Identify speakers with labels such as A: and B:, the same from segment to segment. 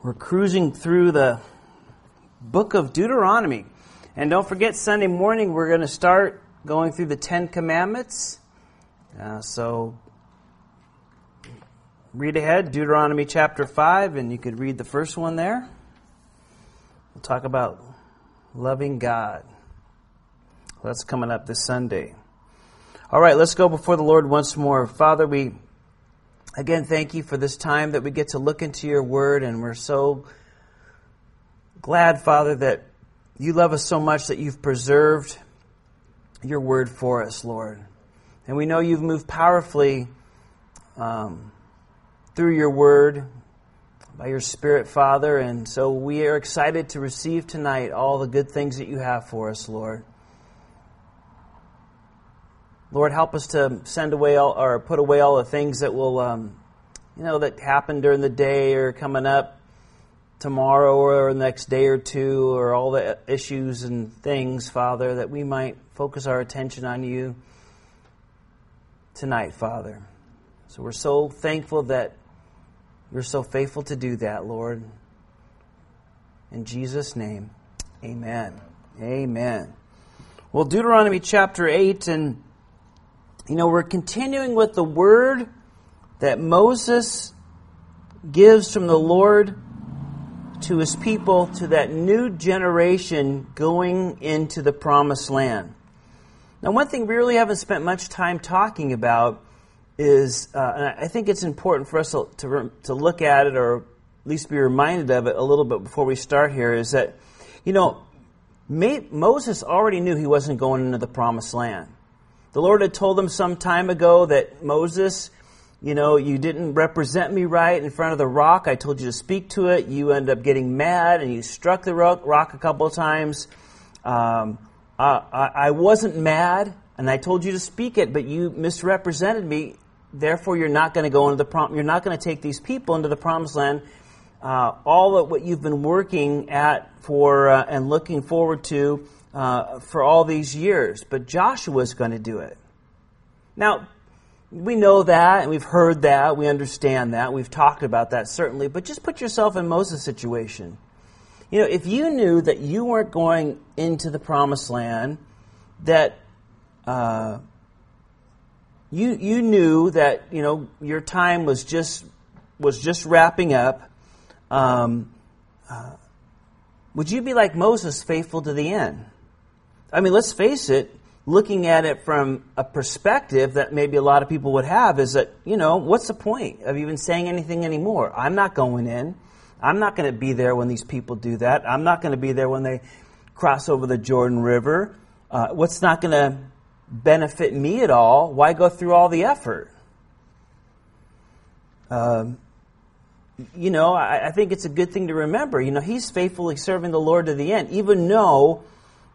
A: We're cruising through the book of Deuteronomy. And don't forget, Sunday morning, we're going to start going through the Ten Commandments. Uh, so read ahead, Deuteronomy chapter 5, and you could read the first one there. We'll talk about loving God. That's coming up this Sunday. All right, let's go before the Lord once more. Father, we Again, thank you for this time that we get to look into your word, and we're so glad, Father, that you love us so much that you've preserved your word for us, Lord. And we know you've moved powerfully um, through your word by your Spirit, Father, and so we are excited to receive tonight all the good things that you have for us, Lord. Lord, help us to send away all, or put away all the things that will, um, you know, that happen during the day or coming up tomorrow or the next day or two, or all the issues and things, Father, that we might focus our attention on you tonight, Father. So we're so thankful that you're so faithful to do that, Lord. In Jesus' name, amen. Amen. Well, Deuteronomy chapter 8 and you know, we're continuing with the word that Moses gives from the Lord to his people, to that new generation going into the promised land. Now, one thing we really haven't spent much time talking about is, uh, and I think it's important for us to, to, to look at it or at least be reminded of it a little bit before we start here, is that, you know, Moses already knew he wasn't going into the promised land. The Lord had told them some time ago that Moses, you know, you didn't represent me right in front of the rock. I told you to speak to it. You end up getting mad and you struck the rock, rock a couple of times. Um, I, I wasn't mad and I told you to speak it, but you misrepresented me. Therefore, you're not going to go into the prom- You're not going to take these people into the promised land. Uh, all of what you've been working at for uh, and looking forward to uh, for all these years, but Joshua is going to do it. Now, we know that, and we've heard that, we understand that, we've talked about that certainly, but just put yourself in Moses' situation. You know, if you knew that you weren't going into the promised land, that uh, you you knew that you know your time was just was just wrapping up, um, uh, would you be like Moses, faithful to the end? I mean, let's face it, looking at it from a perspective that maybe a lot of people would have is that, you know, what's the point of even saying anything anymore? I'm not going in. I'm not going to be there when these people do that. I'm not going to be there when they cross over the Jordan River. Uh, what's not going to benefit me at all? Why go through all the effort? Um, you know, I, I think it's a good thing to remember. You know, he's faithfully serving the Lord to the end, even though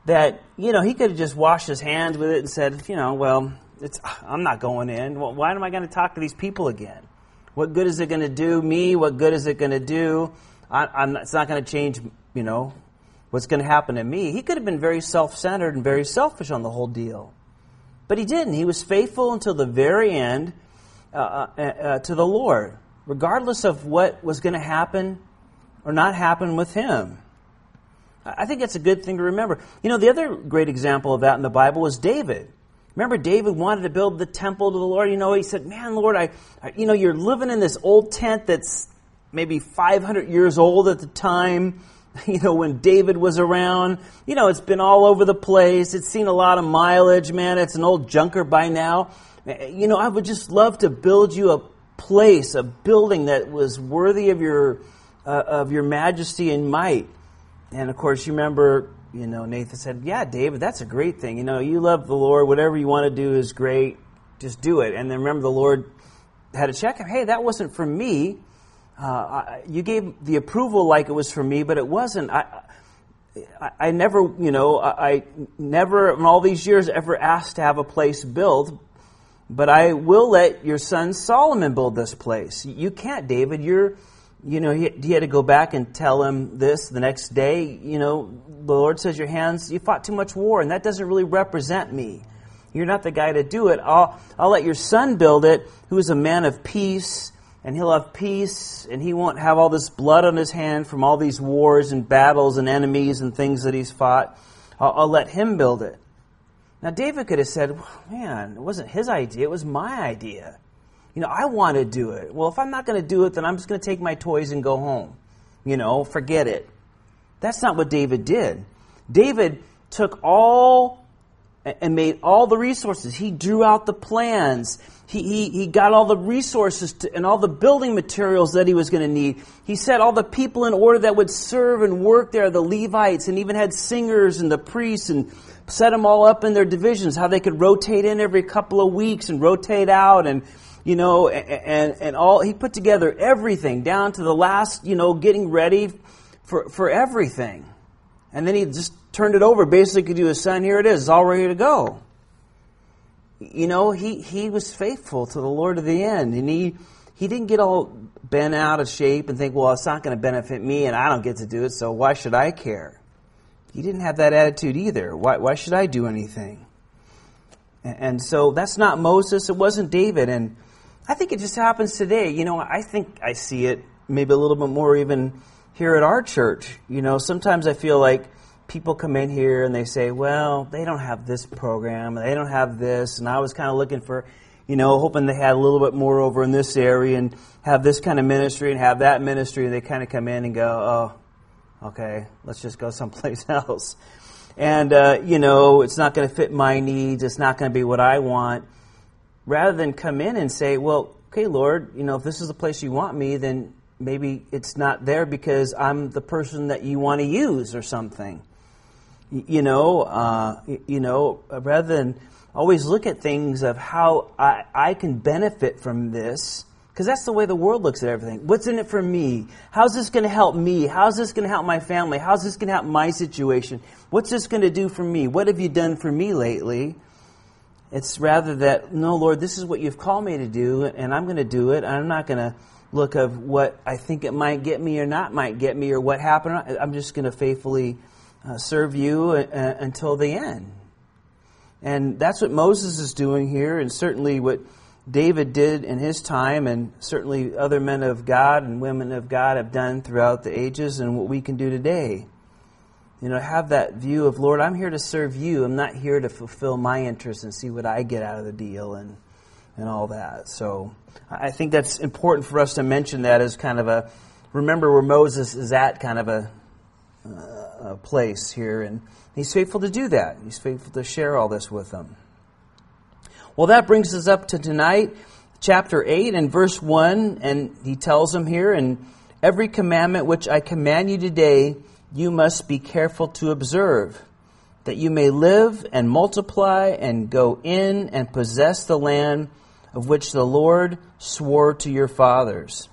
A: that, you know, he could have just washed his hands with it and said, you know, well, it's, I'm not going in. Well, why am I going to talk to these people again? What good is it going to do me? What good is it going to do? I, not, it's not going to change, you know, what's going to happen to me. He could have been very self centered and very selfish on the whole deal. But he didn't. He was faithful until the very end uh, uh, uh, to the Lord, regardless of what was going to happen or not happen with him. I think that's a good thing to remember. You know, the other great example of that in the Bible was David. Remember, David wanted to build the temple to the Lord. You know, he said, "Man, Lord, I, I you know, you're living in this old tent that's maybe 500 years old at the time." you know, when David was around. You know, it's been all over the place. It's seen a lot of mileage, man. It's an old junker by now. You know, I would just love to build you a place, a building that was worthy of your uh, of your majesty and might. And of course, you remember, you know, Nathan said, Yeah, David, that's a great thing. You know, you love the Lord. Whatever you want to do is great. Just do it. And then remember, the Lord had to check him. Hey, that wasn't for me. Uh, you gave the approval like it was for me, but it wasn't. I, I, I never, you know, I, I never in all these years ever asked to have a place built, but I will let your son Solomon build this place. You can't, David. You're you know, he, he, had to go back and tell him this the next day. You know, the Lord says, Your hands, you fought too much war, and that doesn't really represent me. You're not the guy to do it. I'll, I'll let your son build it, who is a man of peace and he'll have peace and he won't have all this blood on his hand from all these wars and battles and enemies and things that he's fought. I'll, I'll let him build it. Now, David could have said, man, it wasn't his idea, it was my idea. You know, I want to do it. Well, if I'm not going to do it, then I'm just going to take my toys and go home. You know, forget it. That's not what David did. David took all and made all the resources. He drew out the plans. He, he, he got all the resources to, and all the building materials that he was going to need. He set all the people in order that would serve and work there, the Levites, and even had singers and the priests, and set them all up in their divisions, how they could rotate in every couple of weeks and rotate out, and you know, and, and all. He put together everything down to the last, you know, getting ready for, for everything. And then he just turned it over basically to his son. Here it is, it's all ready to go. You know, he, he was faithful to the Lord to the end. And he, he didn't get all bent out of shape and think, well, it's not going to benefit me and I don't get to do it, so why should I care? He didn't have that attitude either. Why, why should I do anything? And, and so that's not Moses, it wasn't David. And I think it just happens today. You know, I think I see it maybe a little bit more even here at our church. You know, sometimes I feel like people come in here and they say, well, they don't have this program, they don't have this, and I was kind of looking for, you know, hoping they had a little bit more over in this area and have this kind of ministry and have that ministry, and they kind of come in and go, oh, okay, let's just go someplace else. And, uh, you know, it's not going to fit my needs, it's not going to be what I want. Rather than come in and say, well, okay, Lord, you know, if this is the place you want me, then maybe it's not there because I'm the person that you want to use or something. You know, uh, you know, rather than always look at things of how I, I can benefit from this, because that's the way the world looks at everything. What's in it for me? How's this going to help me? How's this going to help my family? How's this going to help my situation? What's this going to do for me? What have you done for me lately? It's rather that, no, Lord, this is what you've called me to do, and I'm going to do it. I'm not going to look of what I think it might get me or not might get me or what happened. I'm just going to faithfully uh, serve you uh, until the end. And that's what Moses is doing here, and certainly what David did in his time, and certainly other men of God and women of God have done throughout the ages, and what we can do today. You know, have that view of, Lord, I'm here to serve you. I'm not here to fulfill my interests and see what I get out of the deal and, and all that. So, I think that's important for us to mention that as kind of a remember where Moses is at kind of a, uh, a place here, and he's faithful to do that. He's faithful to share all this with them. Well, that brings us up to tonight, chapter 8 and verse 1, and he tells them here, and every commandment which I command you today, you must be careful to observe, that you may live and multiply and go in and possess the land of which the Lord swore to your fathers.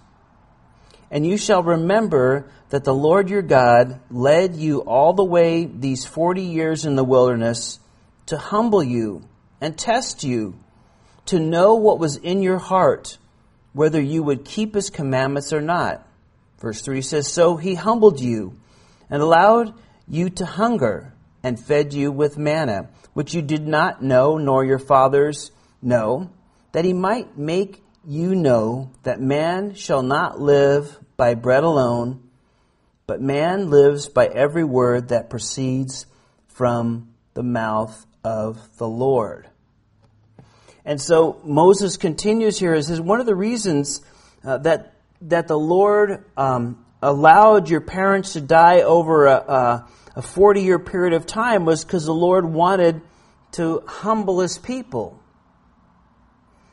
A: And you shall remember that the Lord your God led you all the way these forty years in the wilderness to humble you and test you, to know what was in your heart, whether you would keep his commandments or not. Verse 3 says, So he humbled you and allowed you to hunger and fed you with manna, which you did not know, nor your fathers know that he might make you know that man shall not live by bread alone, but man lives by every word that proceeds from the mouth of the Lord. And so Moses continues here. It says one of the reasons uh, that that the Lord um, allowed your parents to die over a, a 40 year period of time was because the Lord wanted to humble his people.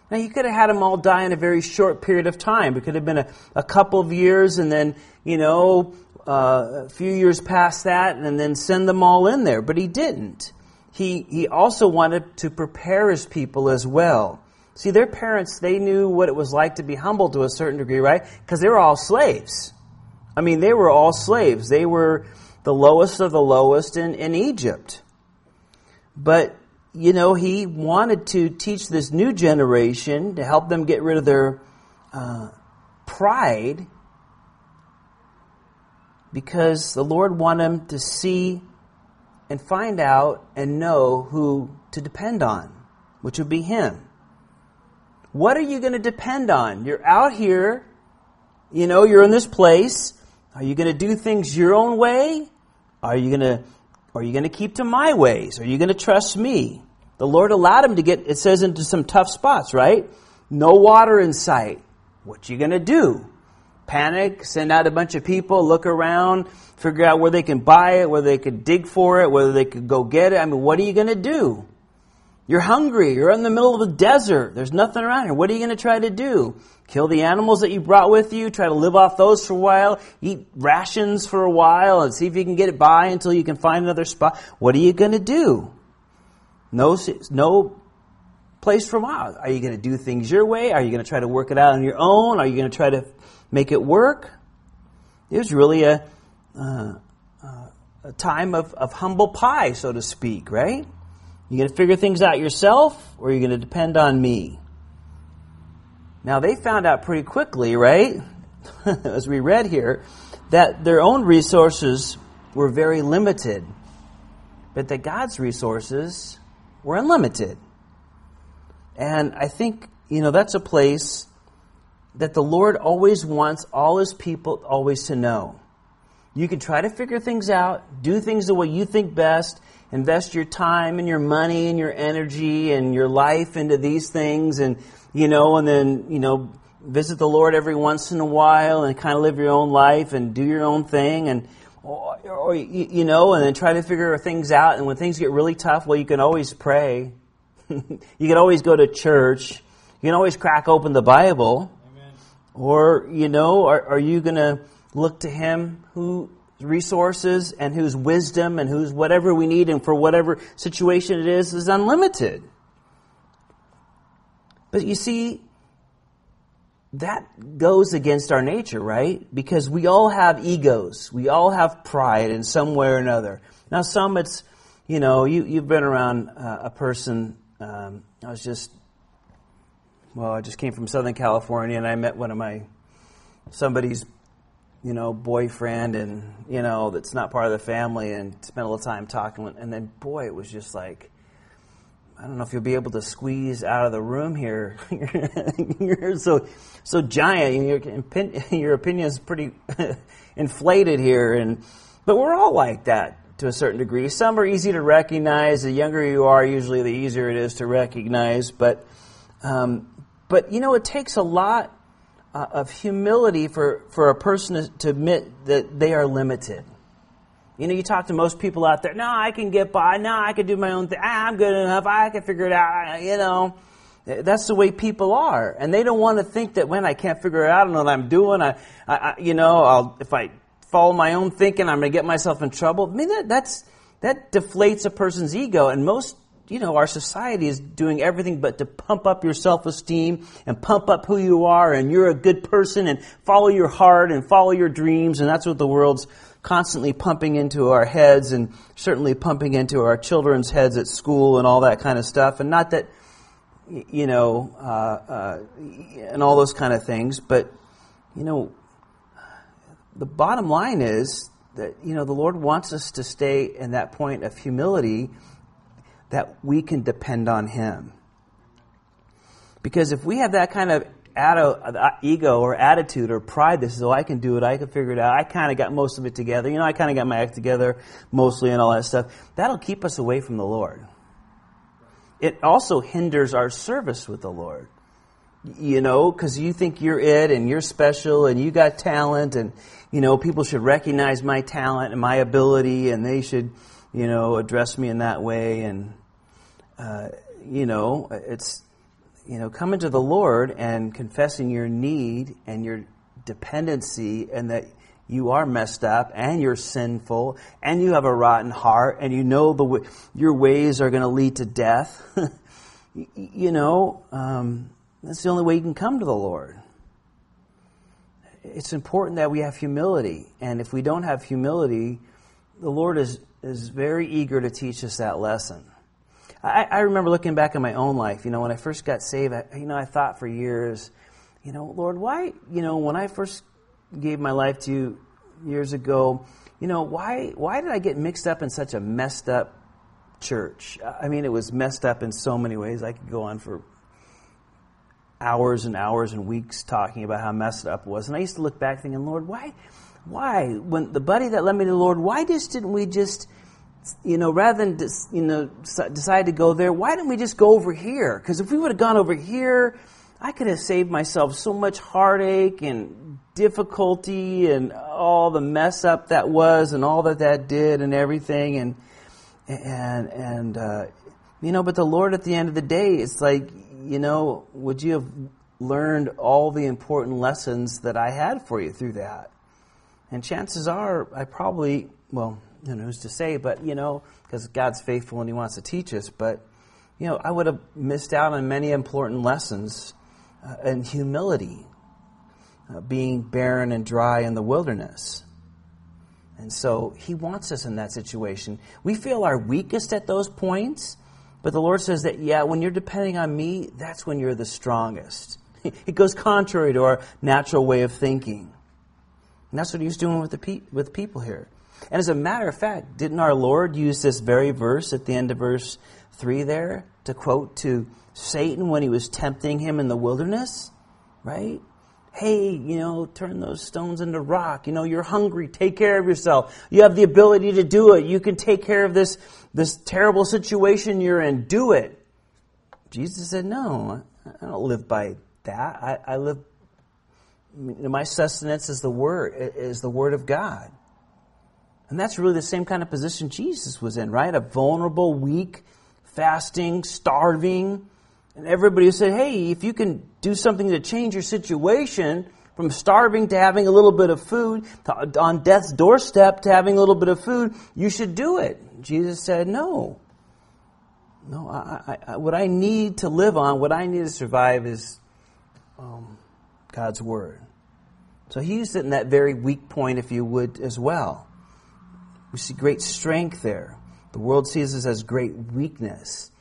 A: Now, you could have had them all die in a very short period of time. It could have been a, a couple of years and then, you know, uh, a few years past that and then send them all in there. But he didn't. He, he also wanted to prepare his people as well. See, their parents, they knew what it was like to be humble to a certain degree, right? Because they were all slaves. I mean, they were all slaves. They were the lowest of the lowest in, in Egypt. But you know, he wanted to teach this new generation to help them get rid of their uh, pride because the Lord wanted them to see and find out and know who to depend on, which would be Him. What are you going to depend on? You're out here You know, you're in this place. Are you going to do things your own way? Are you going to are you going to keep to my ways? Are you going to trust me? The Lord allowed him to get it says into some tough spots, right? No water in sight. What you going to do? Panic, send out a bunch of people, look around, figure out where they can buy it, where they could dig for it, whether they could go get it. I mean, what are you going to do? You're hungry. You're in the middle of the desert. There's nothing around here. What are you going to try to do? Kill the animals that you brought with you? Try to live off those for a while? Eat rations for a while and see if you can get it by until you can find another spot? What are you going to do? No, no place for miles. Are you going to do things your way? Are you going to try to work it out on your own? Are you going to try to make it work? It was really a, uh, uh, a time of, of humble pie, so to speak, right? You going to figure things out yourself, or are you going to depend on me? Now, they found out pretty quickly, right? As we read here, that their own resources were very limited, but that God's resources were unlimited. And I think, you know, that's a place that the Lord always wants all his people always to know. You can try to figure things out, do things the way you think best, invest your time and your money and your energy and your life into these things and, you know, and then, you know, visit the Lord every once in a while and kind of live your own life and do your own thing and, or, or you know, and then try to figure things out. And when things get really tough, well, you can always pray. you can always go to church. You can always crack open the Bible. Amen. Or, you know, are, are you going to look to Him who resources and whose wisdom and whose whatever we need and for whatever situation it is is unlimited. But you see, that goes against our nature, right? Because we all have egos. We all have pride in some way or another. Now, some it's, you know, you, you've been around uh, a person. Um, I was just, well, I just came from Southern California and I met one of my, somebody's you know, boyfriend and, you know, that's not part of the family and spent a little time talking. And then, boy, it was just like, I don't know if you'll be able to squeeze out of the room here. you're so so giant. Your your opinion is pretty inflated here, and but we're all like that to a certain degree. Some are easy to recognize. The younger you are, usually the easier it is to recognize. But um, but you know, it takes a lot uh, of humility for, for a person to admit that they are limited. You know, you talk to most people out there, no, I can get by, no, I can do my own thing, ah, I'm good enough, I can figure it out, you know. That's the way people are. And they don't want to think that when I can't figure it out, I don't know what I'm doing, I, I, you know, I'll, if I follow my own thinking, I'm going to get myself in trouble. I mean, that, that's, that deflates a person's ego. And most you know, our society is doing everything but to pump up your self-esteem and pump up who you are and you're a good person and follow your heart and follow your dreams. And that's what the world's constantly pumping into our heads and certainly pumping into our children's heads at school and all that kind of stuff. And not that, you know, uh, uh, and all those kind of things, but, you know, the bottom line is that, you know, the Lord wants us to stay in that point of humility that we can depend on Him. Because if we have that kind of ego or attitude or pride this is oh, I can do it, I can figure it out, I kind of got most of it together, you know, I kind of got my act together mostly and all that stuff, that'll keep us away from the Lord. It also hinders our service with the Lord. You know, because you think you're it and you're special and you got talent and, you know, people should recognize my talent and my ability and they should, you know, address me in that way. And, uh, you know, it's, you know, coming to the Lord and confessing your need and your dependency and that you are messed up and you're sinful and you have a rotten heart and you know the way, your ways are going to lead to death. you know, um, that's the only way you can come to the Lord. It's important that we have humility, and if we don't have humility, the Lord is is very eager to teach us that lesson. I, I remember looking back in my own life, you know, when I first got saved, I, you know, I thought for years, you know, Lord, why, you know, when I first gave my life to you years ago, you know, why, why did I get mixed up in such a messed up church? I mean, it was messed up in so many ways. I could go on for hours and hours and weeks talking about how messed up it was. And I used to look back thinking, Lord, why, why, when the buddy that led me to the Lord, why just didn't we just, you know, rather than, just, you know, decide to go there, why didn't we just go over here? Because if we would have gone over here, I could have saved myself so much heartache and difficulty and all the mess up that was and all that that did and everything and and and uh, you know but the lord at the end of the day it's like you know would you have learned all the important lessons that i had for you through that and chances are i probably well you know who's to say but you know because god's faithful and he wants to teach us but you know i would have missed out on many important lessons uh, and humility uh, being barren and dry in the wilderness. And so he wants us in that situation. We feel our weakest at those points, but the Lord says that, yeah, when you're depending on me, that's when you're the strongest. It goes contrary to our natural way of thinking. And that's what he was doing with the pe- with people here. And as a matter of fact, didn't our Lord use this very verse at the end of verse 3 there to quote to Satan when he was tempting him in the wilderness? Right? hey, you know, turn those stones into rock. You know, you're hungry. Take care of yourself. You have the ability to do it. You can take care of this, this terrible situation you're in. Do it. Jesus said, no, I don't live by that. I, I live, my sustenance is the word, is the word of God. And that's really the same kind of position Jesus was in, right? A vulnerable, weak, fasting, starving, and everybody said, hey, if you can do something to change your situation from starving to having a little bit of food, to, on death's doorstep to having a little bit of food, you should do it. Jesus said, no. No, I, I, what I need to live on, what I need to survive is um, God's Word. So he used it in that very weak point, if you would, as well. We see great strength there. The world sees this as great weakness.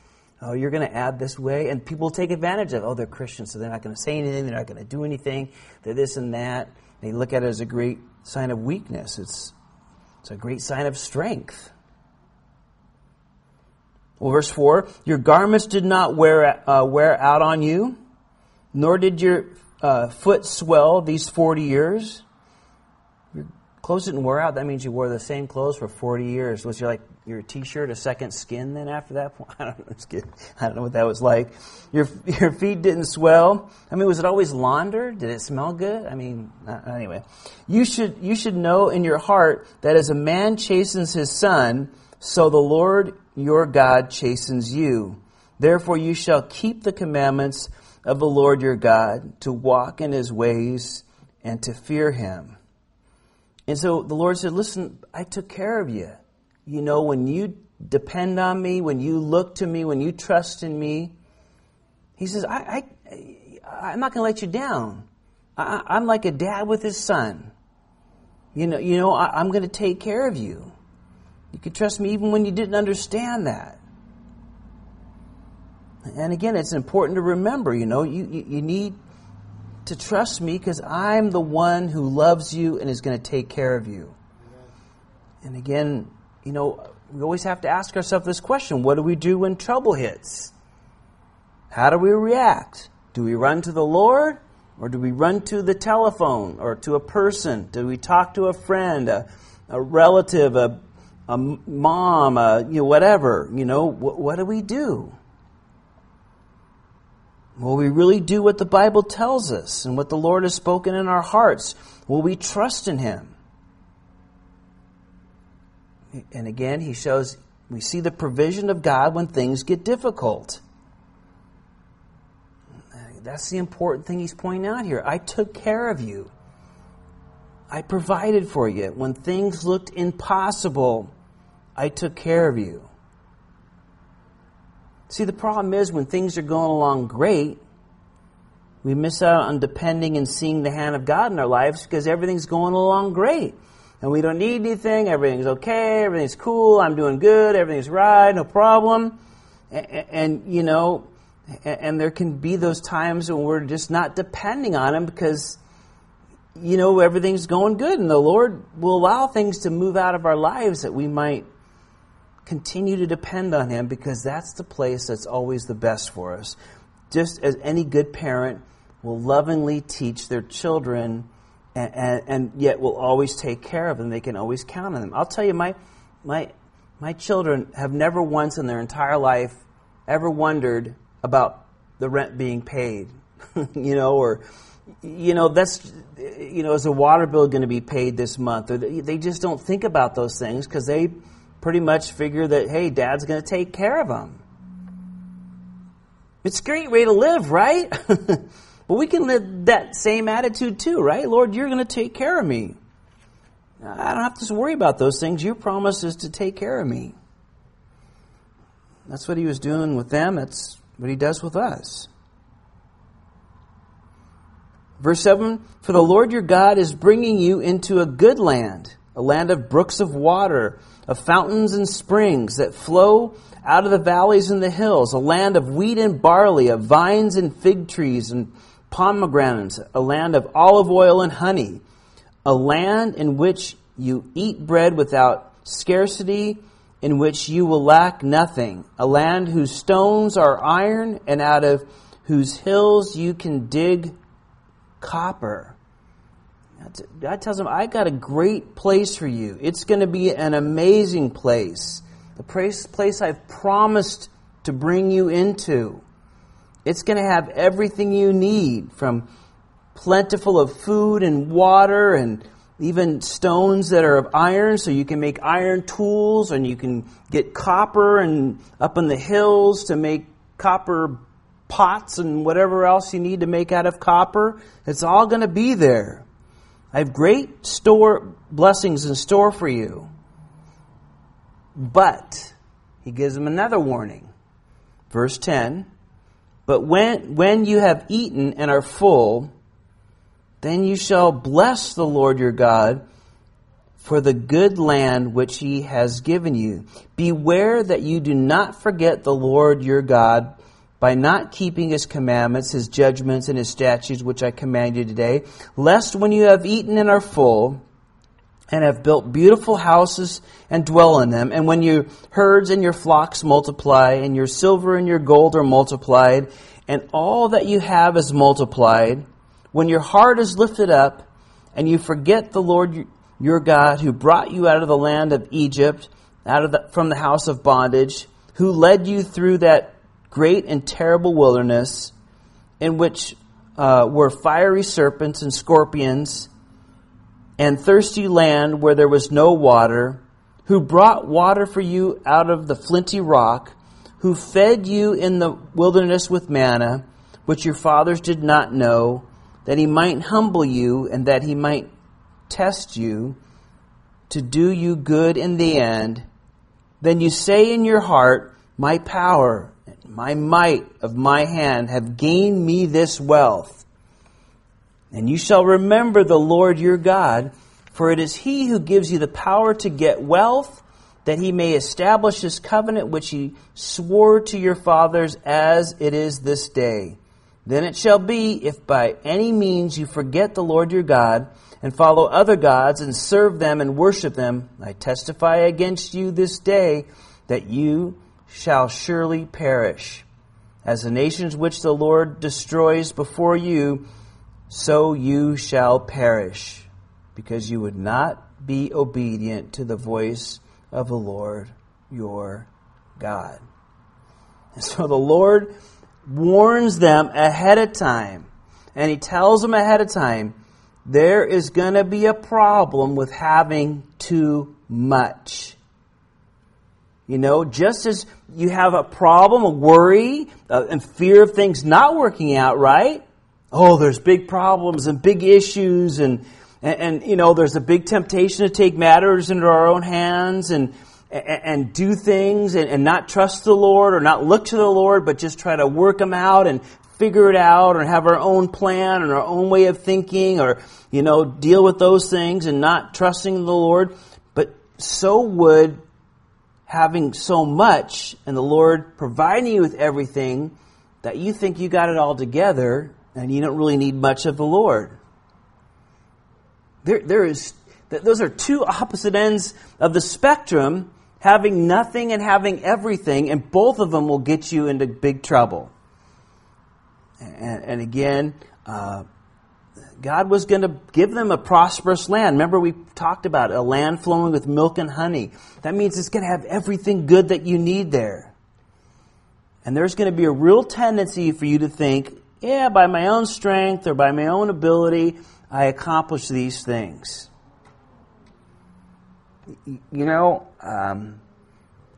A: Oh, you're going to add this way, and people take advantage of. It. Oh, they're Christians, so they're not going to say anything. They're not going to do anything. They're this and that. They look at it as a great sign of weakness. It's it's a great sign of strength. Well, verse four: Your garments did not wear uh, wear out on you, nor did your uh, foot swell these forty years. Your clothes didn't wear out. That means you wore the same clothes for forty years. Was your, like your t-shirt a second skin then after that point? I don't know. I don't know what that was like. Your your feet didn't swell. I mean, was it always laundered? Did it smell good? I mean, uh, anyway, you should you should know in your heart that as a man chastens his son, so the Lord your God chastens you. Therefore, you shall keep the commandments of the Lord your God to walk in his ways and to fear him. And so the Lord said, "Listen, I took care of you." you know, when you depend on me, when you look to me, when you trust in me, he says, I, I, am not going to let you down. I, am like a dad with his son. You know, you know, I, am going to take care of you. You can trust me even when you didn't understand that. And again, it's important to remember, you know, you, you, you need to trust me because I'm the one who loves you and is going to take care of you. And again, you know, we always have to ask ourselves this question what do we do when trouble hits? How do we react? Do we run to the Lord or do we run to the telephone or to a person? Do we talk to a friend, a, a relative, a, a mom, a, you know, whatever? You know, what, what do we do? Will we really do what the Bible tells us and what the Lord has spoken in our hearts? Will we trust in Him? And again, he shows we see the provision of God when things get difficult. That's the important thing he's pointing out here. I took care of you. I provided for you. When things looked impossible, I took care of you. See, the problem is when things are going along great, we miss out on depending and seeing the hand of God in our lives because everything's going along great and we don't need anything. Everything's okay. Everything's cool. I'm doing good. Everything's right. No problem. And, and you know, and, and there can be those times when we're just not depending on Him because, you know, everything's going good. And the Lord will allow things to move out of our lives that we might continue to depend on Him because that's the place that's always the best for us. Just as any good parent will lovingly teach their children and, and, and, yet will always take care of them. They can always count on them. I'll tell you, my, my, my children have never once in their entire life ever wondered about the rent being paid, you know, or, you know, that's, you know, is a water bill going to be paid this month? Or they just don't think about those things because they pretty much figure that, hey, dad's going to take care of them. It's a great way to live, right? but we can live that same attitude too, right? Lord, you're going to take care of me. I don't have to worry about those things. Your promise is to take care of me. That's what he was doing with them. That's what he does with us. Verse 7 For the Lord your God is bringing you into a good land, a land of brooks of water, of fountains and springs that flow out of the valleys and the hills, a land of wheat and barley, of vines and fig trees and pomegranates, a land of olive oil and honey, a land in which you eat bread without scarcity in which you will lack nothing, a land whose stones are iron, and out of whose hills you can dig copper. God tells him, I got a great place for you. It's going to be an amazing place. The place, place I've promised to bring you into. It's going to have everything you need from plentiful of food and water and even stones that are of iron, so you can make iron tools, and you can get copper and up in the hills to make copper pots and whatever else you need to make out of copper. It's all going to be there. I have great store blessings in store for you. But he gives them another warning. Verse 10 But when, when you have eaten and are full, then you shall bless the Lord your God for the good land which he has given you. Beware that you do not forget the Lord your God by not keeping his commandments, his judgments, and his statutes which I command you today, lest when you have eaten and are full, and have built beautiful houses and dwell in them, and when your herds and your flocks multiply, and your silver and your gold are multiplied, and all that you have is multiplied, when your heart is lifted up and you forget the Lord your God who brought you out of the land of Egypt, out of the, from the house of bondage, who led you through that great and terrible wilderness in which uh, were fiery serpents and scorpions and thirsty land where there was no water, who brought water for you out of the flinty rock, who fed you in the wilderness with manna, which your fathers did not know, that he might humble you and that he might test you to do you good in the end, then you say in your heart, My power, my might of my hand have gained me this wealth. And you shall remember the Lord your God, for it is he who gives you the power to get wealth, that he may establish his covenant which he swore to your fathers as it is this day. Then it shall be, if by any means you forget the Lord your God, and follow other gods, and serve them and worship them, I testify against you this day that you shall surely perish. As the nations which the Lord destroys before you, so you shall perish, because you would not be obedient to the voice of the Lord your God. And so the Lord warns them ahead of time. And he tells them ahead of time, there is going to be a problem with having too much. You know, just as you have a problem, a worry, uh, and fear of things not working out right, oh, there's big problems and big issues, and, and, and you know, there's a big temptation to take matters into our own hands, and, and, and do things and, and not trust the Lord or not look to the Lord, but just try to work them out and figure it out or have our own plan and our own way of thinking or, you know, deal with those things and not trusting the Lord. But so would having so much and the Lord providing you with everything that you think you got it all together and you don't really need much of the Lord. There, there is, those are two opposite ends of the spectrum having nothing and having everything, and both of them will get you into big trouble. And, and again, uh, God was going to give them a prosperous land. Remember, we talked about a land flowing with milk and honey. That means it's going to have everything good that you need there. And there's going to be a real tendency for you to think, yeah, by my own strength or by my own ability, I accomplish these things. You know, um,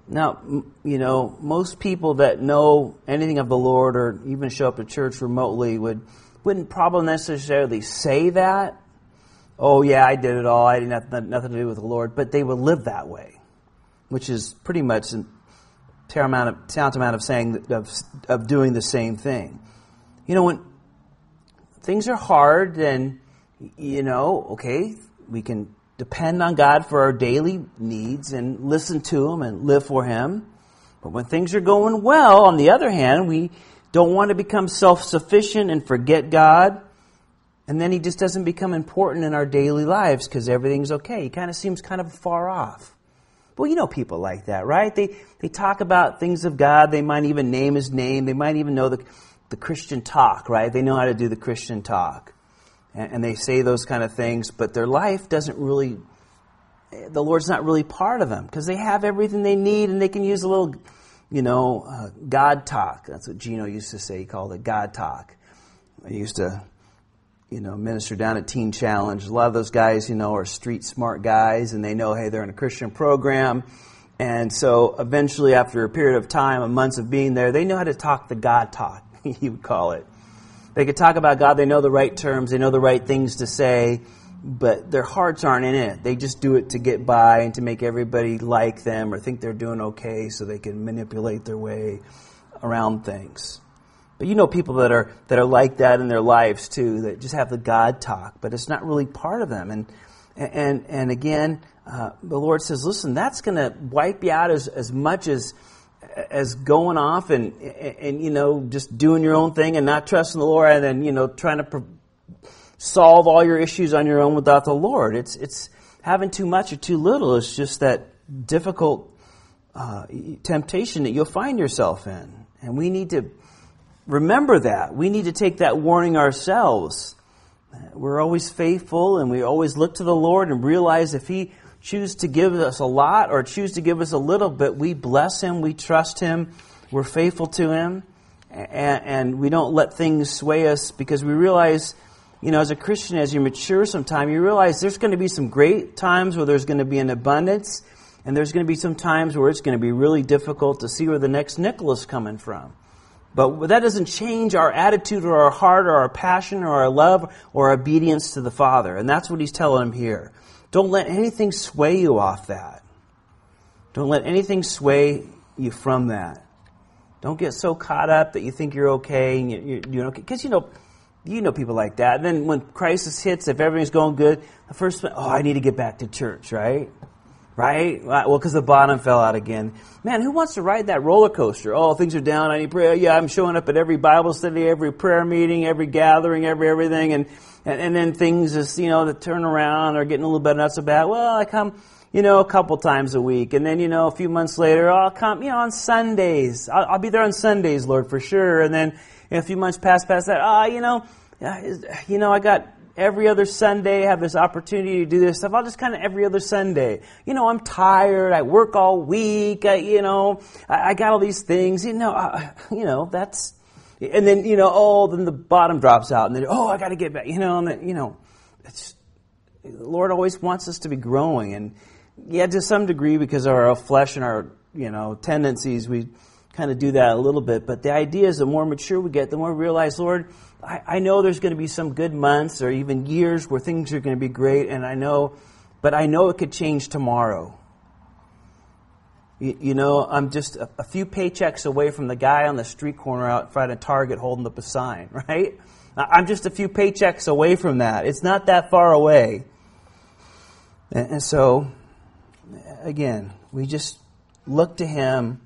A: now, you know, most people that know anything of the Lord or even show up to church remotely would wouldn't probably necessarily say that. Oh yeah, I did it all. I didn't have nothing to do with the Lord, but they would live that way, which is pretty much a tantamount of, amount of saying of, of doing the same thing. You know, when things are hard, then you know, okay, we can depend on God for our daily needs and listen to Him and live for Him. But when things are going well, on the other hand, we don't want to become self sufficient and forget God. And then He just doesn't become important in our daily lives because everything's okay. He kind of seems kind of far off. Well, you know people like that, right? They, they talk about things of God. They might even name His name. They might even know the, the Christian talk, right? They know how to do the Christian talk. And, and they say those kind of things, but their life doesn't really, eh, the Lord's not really part of them because they have everything they need and they can use a little you know, uh, God talk. That's what Gino used to say. He called it God talk. I used to, you know, minister down at Teen Challenge. A lot of those guys, you know, are street smart guys, and they know, hey, they're in a Christian program. And so eventually, after a period of time, of months of being there, they know how to talk the God talk, he would call it. They could talk about God, they know the right terms, they know the right things to say, but their hearts aren't in it. They just do it to get by and to make everybody like them or think they're doing okay so they can manipulate their way around things. But you know people that are that are like that in their lives too, that just have the God talk, but it's not really part of them. And and and again, uh, the Lord says, listen, that's going to wipe you out as as much as as going off and, and, and you know just doing your own thing and not trusting the Lord, and then you know trying to solve all your issues on your own without the Lord. It's, it's having too much or too little. It's just that difficult uh, temptation that you'll find yourself in. And we need to remember that. We need to take that warning ourselves. We're always faithful and we always look to the Lord and realize if He chooses to give us a lot or choose to give us a little bit, we bless Him, we trust Him, we're faithful to Him, and, and we don't let things sway us because we realize you know, as a Christian, as you mature sometime, you realize there's going to be some great times where there's going to be an abundance, and there's going to be some times where it's going to be really difficult to see where the next nickel is coming from. But that doesn't change our attitude or our heart or our passion or our love or obedience to the Father. And that's what he's telling him here. Don't let anything sway you off that. Don't let anything sway you from that. Don't get so caught up that you think you're okay and you, you, know, because you know, you know people like that. And then when crisis hits, if everything's going good, the first, oh, I need to get back to church, right? Right? Well, because the bottom fell out again. Man, who wants to ride that roller coaster? Oh, things are down. I need prayer. Yeah, I'm showing up at every Bible study, every prayer meeting, every gathering, every everything, and and, and then things just you know that turn around are getting a little bit not so bad. Well, I come you know, a couple times a week. And then, you know, a few months later, I'll come, you know, on Sundays. I'll, I'll be there on Sundays, Lord, for sure. And then a few months pass past that. Ah, you know, you know, I got every other Sunday, I have this opportunity to do this stuff. I'll just kind of every other Sunday. You know, I'm tired. I work all week. I, you know, I, I got all these things. You know, I, you know, that's, and then, you know, oh, then the bottom drops out and then, oh, I got to get back, you know, and then, you know, it's, the Lord always wants us to be growing. And yeah, to some degree, because of our flesh and our, you know, tendencies, we kind of do that a little bit. But the idea is the more mature we get, the more we realize, Lord, I, I know there's going to be some good months or even years where things are going to be great, and I know, but I know it could change tomorrow. You, you know, I'm just a, a, few paychecks away from the guy on the street corner out front of Target holding up a sign, right? I'm just a few paychecks away from that. It's not that far away. And, and so, again, we just look to Him,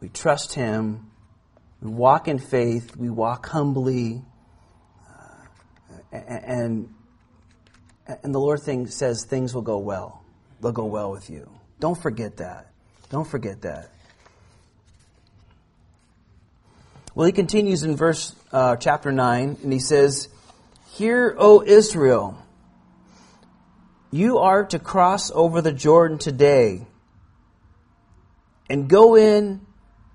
A: we trust Him, we walk in faith, we walk humbly, and and the Lord thing says things will go well. They'll go well with you. Don't forget that. Don't forget that. Well, he continues in verse uh, chapter nine, and he says, Hear, O Israel, you are to cross over the Jordan today and go in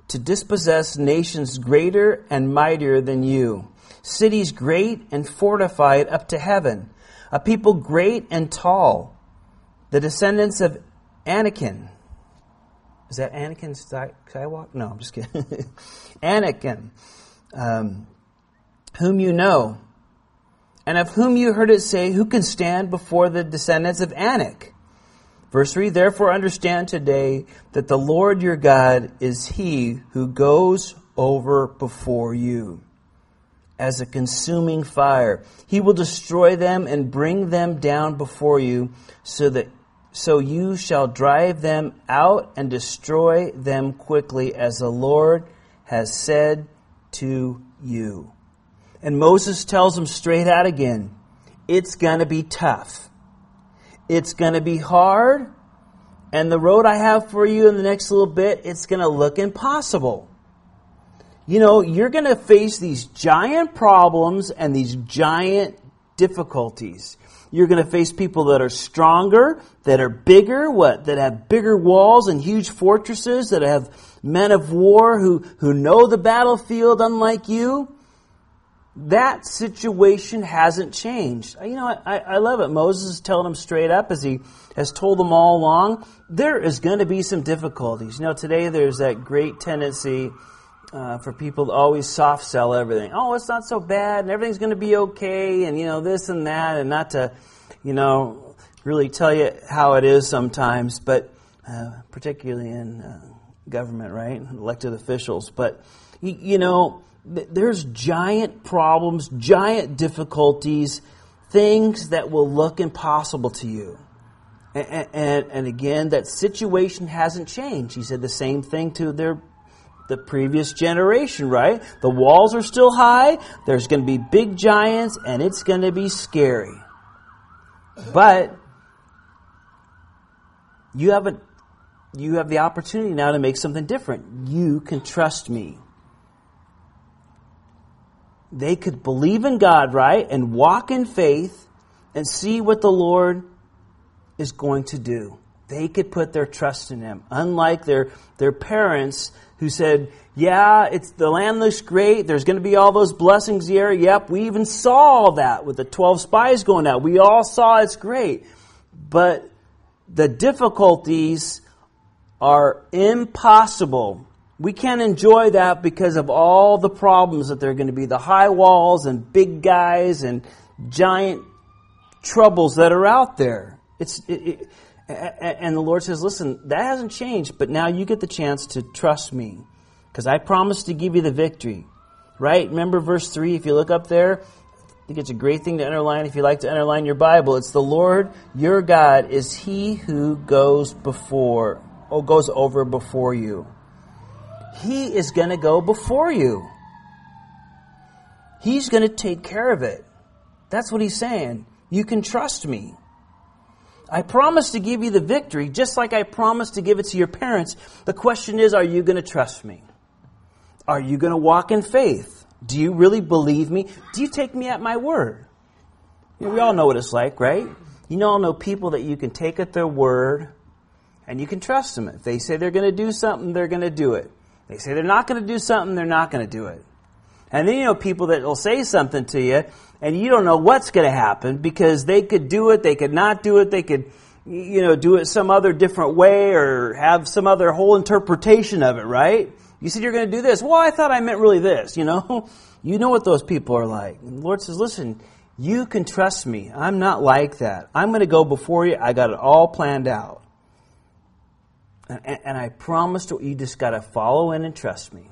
A: to dispossess nations greater and mightier than you, cities great and fortified up to heaven, a people great and tall, the descendants of Anakin. Is that Anakin Skywalker? No, I'm just kidding. Anakin, um, whom you know and of whom you heard it say, Who can stand before the descendants of Anak? Verse 3 Therefore understand today that the Lord your God is he who goes over before you as a consuming fire. He will destroy them and bring them down before you so that so you shall drive them out and destroy them quickly as the Lord has said to you. And Moses tells them straight out again it's going to be tough. It's going to be hard. And the road I have for you in the next little bit, it's going to look impossible. You know, you're going to face these giant problems and these giant difficulties. You're going to face people that are stronger, that are bigger, what? That have bigger walls and huge fortresses, that have men of war who, who know the battlefield unlike you that situation hasn't changed. You know, I, I love it. Moses is telling them straight up, as he has told them all along, there is going to be some difficulties. You know, today there's that great tendency uh, for people to always soft sell everything. Oh, it's not so bad, and everything's going to be okay, and, you know, this and that, and not to, you know, really tell you how it is sometimes, but uh, particularly in uh, government, right? Elected officials. But, you, you know, there's giant problems, giant difficulties, things that will look impossible to you. And, and, and, again, that situation hasn't changed. He said the same thing to their the previous generation, right? The walls are still high. There's going to be big giants, and it's going to be scary. But you have a, you have the opportunity now to make something different. You can trust me they could believe in God, right? And walk in faith and see what the Lord is going to do. They could put their trust in Him. Unlike their, their parents who said, yeah, it's, the land looks great. There's going to be all those blessings here. Yep, we even saw that with the 12 spies going out. We all saw it's great. But the difficulties are impossible we can't enjoy that because of all the problems that there are going to be the high walls and big guys and giant troubles that are out there. It's, it, it, and the Lord says, listen, that hasn't changed, but now you get the chance to trust me because I promised to give you the victory. Right? Remember verse 3, if you look up there, I think it's a great thing to underline if you like to underline your Bible. It's the Lord your God is he who goes before, or goes over before you. He is going to go before you. He's going to take care of it. That's what he's saying. You can trust me. I promise to give you the victory, just like I promised to give it to your parents. The question is, are you going to trust me? Are you going to walk in faith? Do you really believe me? Do you take me at my word? We all know what it's like, right? You all know people that you can take at their word and you can trust them. If they say they're going to do something, they're going to do it. They say they're not going to do something, they're not going to do it. And then you know people that will say something to you, and you don't know what's going to happen because they could do it, they could not do it, they could, you know, do it some other different way or have some other whole interpretation of it, right? You said you're going to do this. Well, I thought I meant really this, you know? You know what those people are like. And the Lord says, listen, you can trust me. I'm not like that. I'm going to go before you. I got it all planned out. And, and I promise to you just got to follow in and trust me.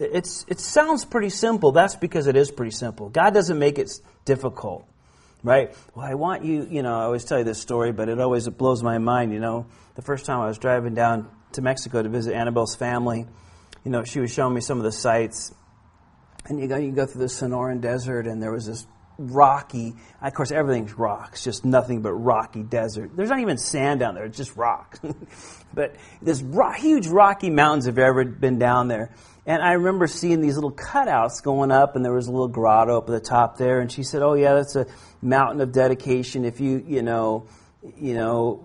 A: It's, it sounds pretty simple. That's because it is pretty simple. God doesn't make it difficult, right? Well, I want you, you know, I always tell you this story, but it always blows my mind, you know. The first time I was driving down to Mexico to visit Annabelle's family, you know, she was showing me some of the sites. And you go, you go through the Sonoran Desert, and there was this rocky. Of course, everything's rocks, just nothing but rocky desert. There's not even sand down there; it's just rock. but this rock, huge rocky mountains. Have ever been down there? And I remember seeing these little cutouts going up, and there was a little grotto up at the top there. And she said, "Oh yeah, that's a mountain of dedication. If you, you know, you know,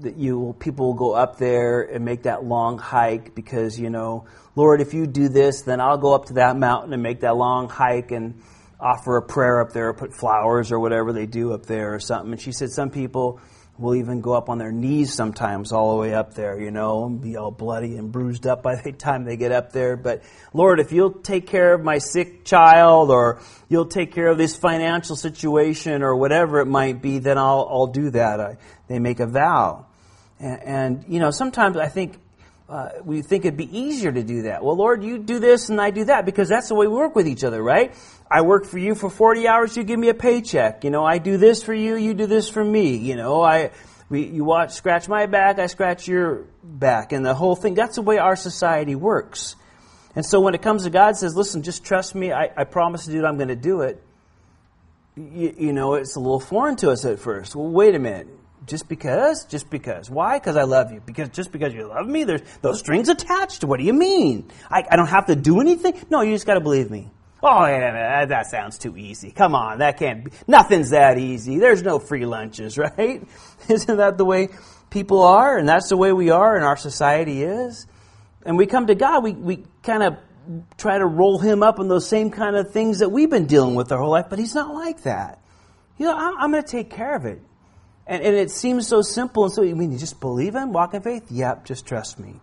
A: that you will, people will go up there and make that long hike because you know, Lord, if you do this, then I'll go up to that mountain and make that long hike and offer a prayer up there, or put flowers or whatever they do up there or something." And she said some people will even go up on their knees sometimes all the way up there, you know, and be all bloody and bruised up by the time they get up there. But Lord, if you'll take care of my sick child or you'll take care of this financial situation or whatever it might be, then I'll, I'll do that. I, they make a vow. And, and, you know, sometimes I think uh, we think it'd be easier to do that. Well, Lord, you do this and I do that because that's the way we work with each other, right? I work for you for 40 hours, you give me a paycheck. You know, I do this for you, you do this for me. You know, I, we, you watch, scratch my back, I scratch your back. And the whole thing, that's the way our society works. And so when it comes to God says, listen, just trust me, I, I promise to do it, I'm going to do it. You, you know, it's a little foreign to us at first. Well, wait a minute just because? Just because. Why? Because I love you. Because just because you love me, there's those strings attached. What do you mean? I, I don't have to do anything? No, you just got to believe me. Oh, yeah, that sounds too easy. Come on, that can't be. Nothing's that easy. There's no free lunches, right? Isn't that the way people are? And that's the way we are and our society is. And we come to God, we, we kind of try to roll him up in those same kind of things that we've been dealing with our whole life, but he's not like that. You know, I'm, I'm going to take care of it. And, and it seems so simple. And so, you mean you just believe Him, walk in faith? Yep, just trust me.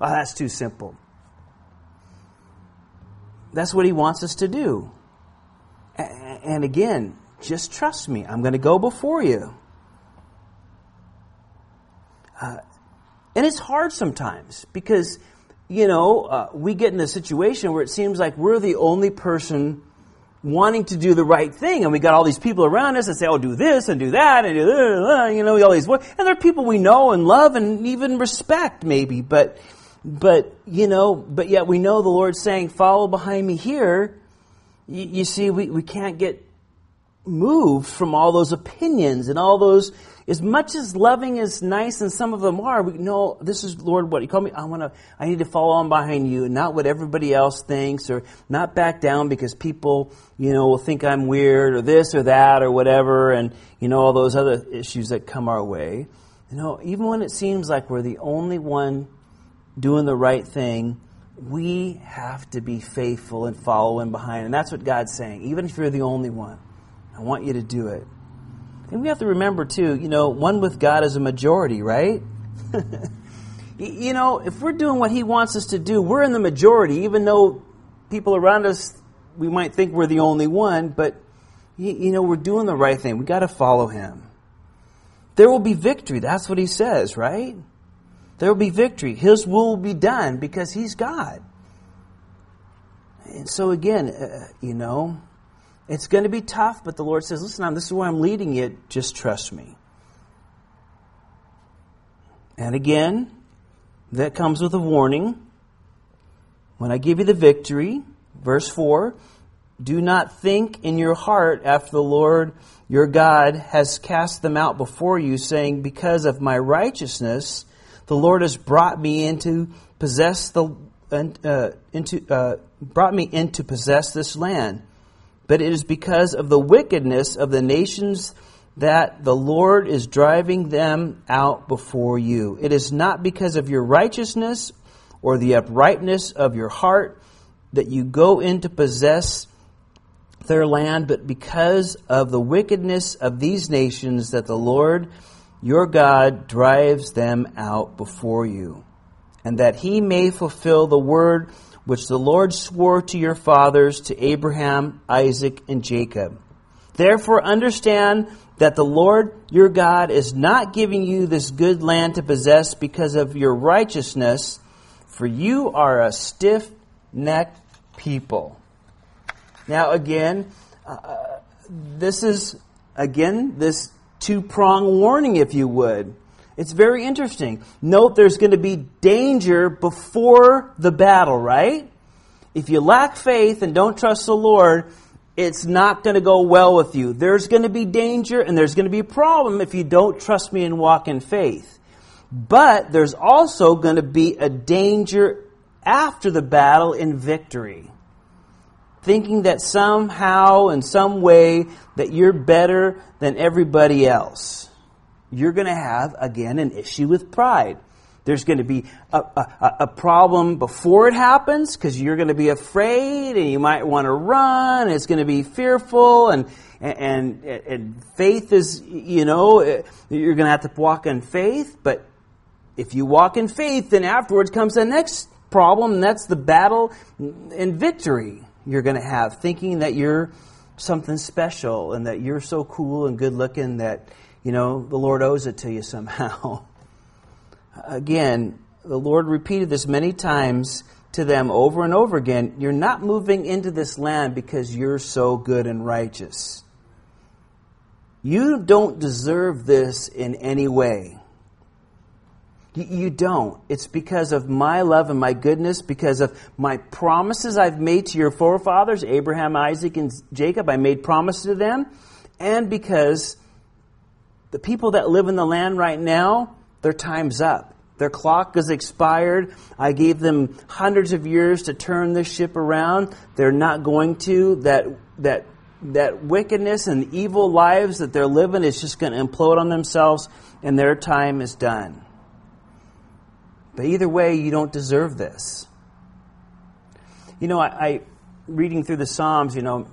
A: Oh, that's too simple. That's what He wants us to do. And again, just trust me. I'm going to go before you. Uh, and it's hard sometimes because, you know, uh, we get in a situation where it seems like we're the only person wanting to do the right thing, and we got all these people around us that say, "Oh, do this and do that and do you know, all these." And they're people we know and love and even respect, maybe, but, but you know, but yet we know the Lord's saying, "Follow behind me here." You, you see, we we can't get moved from all those opinions and all those as much as loving is nice and some of them are, we know this is Lord what you call me. I want to. I need to follow on behind you, not what everybody else thinks, or not back down because people, you know, will think I'm weird or this or that or whatever, and you know all those other issues that come our way. You know, even when it seems like we're the only one doing the right thing, we have to be faithful and follow in behind, and that's what God's saying. Even if you're the only one, I want you to do it. And we have to remember, too, you know, one with God is a majority, right? you know, if we're doing what He wants us to do, we're in the majority, even though people around us, we might think we're the only one, but, you know, we're doing the right thing. we got to follow Him. There will be victory. That's what He says, right? There will be victory. His will will be done because He's God. And so, again, uh, you know, it's going to be tough, but the Lord says, listen, this is where I'm leading you. Just trust me. And again, that comes with a warning. When I give you the victory, verse 4, do not think in your heart after the Lord your God has cast them out before you, saying, Because of my righteousness, the Lord has brought me into possess the uh, into uh, brought me in to possess this land but it is because of the wickedness of the nations that the Lord is driving them out before you. It is not because of your righteousness or the uprightness of your heart that you go in to possess their land, but because of the wickedness of these nations that the Lord your God drives them out before you, and that he may fulfill the word which the Lord swore to your fathers, to Abraham, Isaac, and Jacob. Therefore, understand that the Lord your God is not giving you this good land to possess because of your righteousness, for you are a stiff necked people. Now, again, uh, this is, again, this two prong warning, if you would. It's very interesting. Note there's going to be danger before the battle, right? If you lack faith and don't trust the Lord, it's not going to go well with you. There's going to be danger and there's going to be a problem if you don't trust me and walk in faith. But there's also going to be a danger after the battle in victory. Thinking that somehow, in some way, that you're better than everybody else. You're going to have, again, an issue with pride. There's going to be a, a, a problem before it happens because you're going to be afraid and you might want to run. It's going to be fearful and, and, and faith is, you know, you're going to have to walk in faith. But if you walk in faith, then afterwards comes the next problem, and that's the battle and victory you're going to have, thinking that you're something special and that you're so cool and good looking that, you know, the Lord owes it to you somehow. Again, the Lord repeated this many times to them over and over again. You're not moving into this land because you're so good and righteous. You don't deserve this in any way. You don't. It's because of my love and my goodness, because of my promises I've made to your forefathers, Abraham, Isaac, and Jacob. I made promises to them. And because the people that live in the land right now, their time's up. Their clock is expired. I gave them hundreds of years to turn this ship around. They're not going to. That, that, that wickedness and evil lives that they're living is just going to implode on themselves, and their time is done. But either way, you don't deserve this. You know, I, I reading through the Psalms, you know,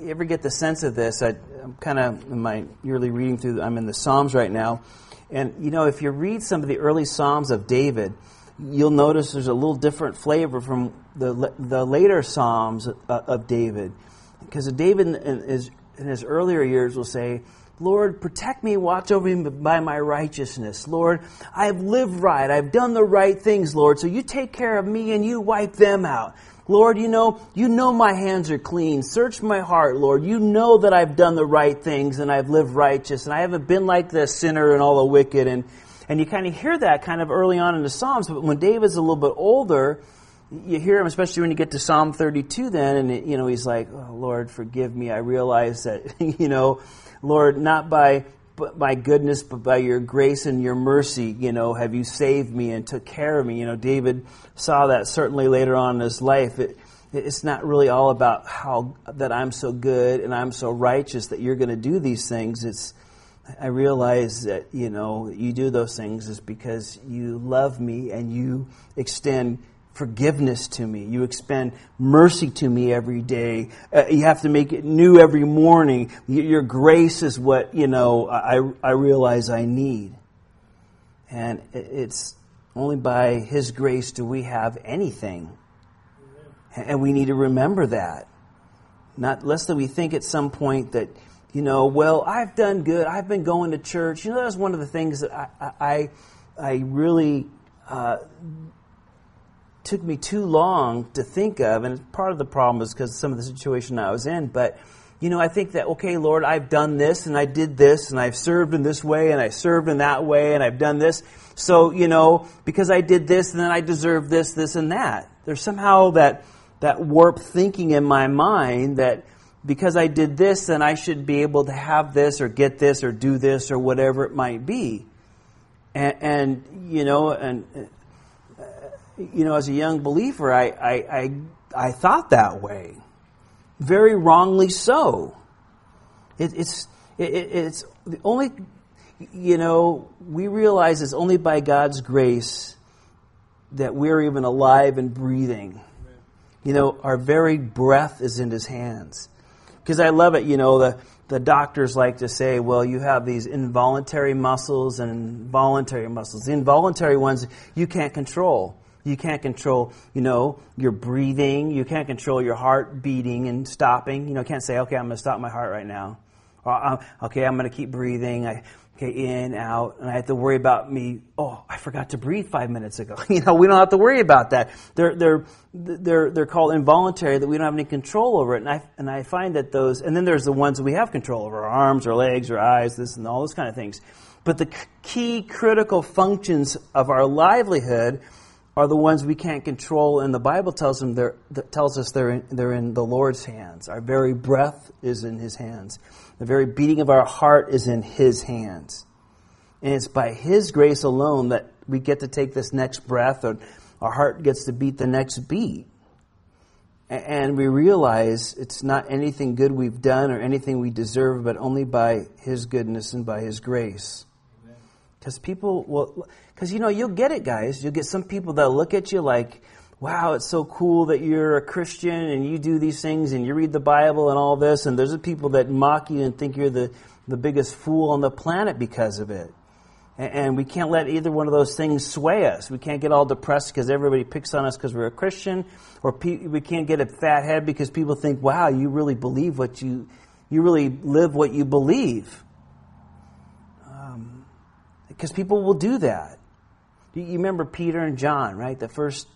A: you ever get the sense of this? I, am kind of in my yearly reading through, I'm in the Psalms right now. And, you know, if you read some of the early Psalms of David, you'll notice there's a little different flavor from the, the later Psalms uh, of David. Because David in his, in his earlier years will say, Lord, protect me, watch over me by my righteousness. Lord, I have lived right. I've done the right things, Lord. So you take care of me and you wipe them out. Lord, you know, you know my hands are clean. Search my heart, Lord. You know that I've done the right things and I've lived righteous and I haven't been like the sinner and all the wicked. And, and you kind of hear that kind of early on in the Psalms. But when David's a little bit older, you hear him, especially when you get to Psalm 32 then, and, you know, he's like, oh, Lord, forgive me. I realize that, you know, Lord, not by by goodness, but by your grace and your mercy, you know, have you saved me and took care of me. You know, David saw that certainly later on in his life. It, it's not really all about how that I'm so good and I'm so righteous that you're going to do these things. It's I realize that you know you do those things is because you love me and you extend forgiveness to me. You expend mercy to me every day. Uh, you have to make it new every morning. Your grace is what, you know, I, I realize I need. And it's only by His grace do we have anything. And we need to remember that. Not less than we think at some point that, you know, well, I've done good. I've been going to church. You know, that's one of the things that I, I, I really uh, took me too long to think of, and part of the problem is because of some of the situation I was in. But you know, I think that okay, Lord, I've done this and I did this and I've served in this way and I served in that way and I've done this. So you know, because I did this, and then I deserve this, this, and that. There's somehow that that warped thinking in my mind that because I did this, then I should be able to have this or get this or do this or whatever it might be. And, and you know, and you know, as a young believer, I, I, I, I thought that way. Very wrongly so. It, it's, it, it's the only, you know, we realize it's only by God's grace that we're even alive and breathing. You know, our very breath is in His hands. Because I love it, you know, the, the doctors like to say, well, you have these involuntary muscles and voluntary muscles. The involuntary ones you can't control. You can't control, you know, your breathing. You can't control your heart beating and stopping. You know, can't say, okay, I'm going to stop my heart right now. Or, uh, okay, I'm going to keep breathing. I, okay, in, out, and I have to worry about me. Oh, I forgot to breathe five minutes ago. you know, we don't have to worry about that. They're they're they're they're called involuntary that we don't have any control over it. And I and I find that those, and then there's the ones we have control over: our arms, our legs, our eyes, this and all those kind of things. But the key critical functions of our livelihood are the ones we can't control, and the Bible tells them they're, tells us they're in, they're in the Lord's hands. Our very breath is in His hands. The very beating of our heart is in His hands. And it's by His grace alone that we get to take this next breath, or our heart gets to beat the next beat. And we realize it's not anything good we've done or anything we deserve, but only by His goodness and by His grace. Because people will, because you know, you'll get it, guys. You'll get some people that look at you like, wow, it's so cool that you're a Christian and you do these things and you read the Bible and all this. And there's the people that mock you and think you're the, the biggest fool on the planet because of it. And we can't let either one of those things sway us. We can't get all depressed because everybody picks on us because we're a Christian, or we can't get a fat head because people think, "Wow, you really believe what you, you really live what you believe." Um, because people will do that. You remember Peter and John, right? The first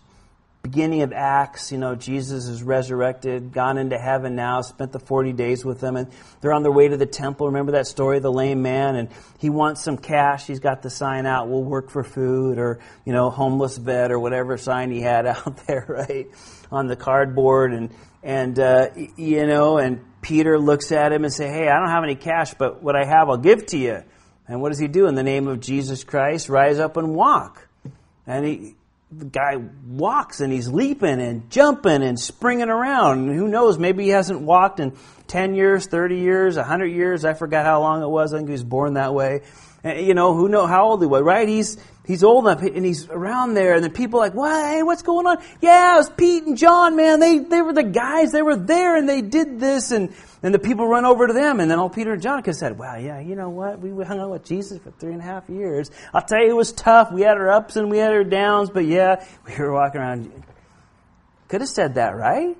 A: beginning of Acts, you know, Jesus is resurrected, gone into heaven now, spent the 40 days with them, and they're on their way to the temple. Remember that story, of the lame man, and he wants some cash. He's got the sign out, we'll work for food, or, you know, homeless vet, or whatever sign he had out there, right, on the cardboard, and, and, uh, you know, and Peter looks at him and say, hey, I don't have any cash, but what I have, I'll give to you. And what does he do? In the name of Jesus Christ, rise up and walk. And he, the guy walks and he's leaping and jumping and springing around. And who knows? Maybe he hasn't walked in 10 years, 30 years, 100 years. I forgot how long it was. I think he was born that way. And, you know, who know how old he was, right? He's, he's old enough and he's around there and the people are like, what? Hey, what's going on? Yeah, it was Pete and John, man. They, they were the guys. They were there and they did this and, and the people run over to them, and then old Peter and John could said, Well, yeah, you know what? We hung out with Jesus for three and a half years. I'll tell you, it was tough. We had our ups and we had our downs, but yeah, we were walking around. Could have said that, right?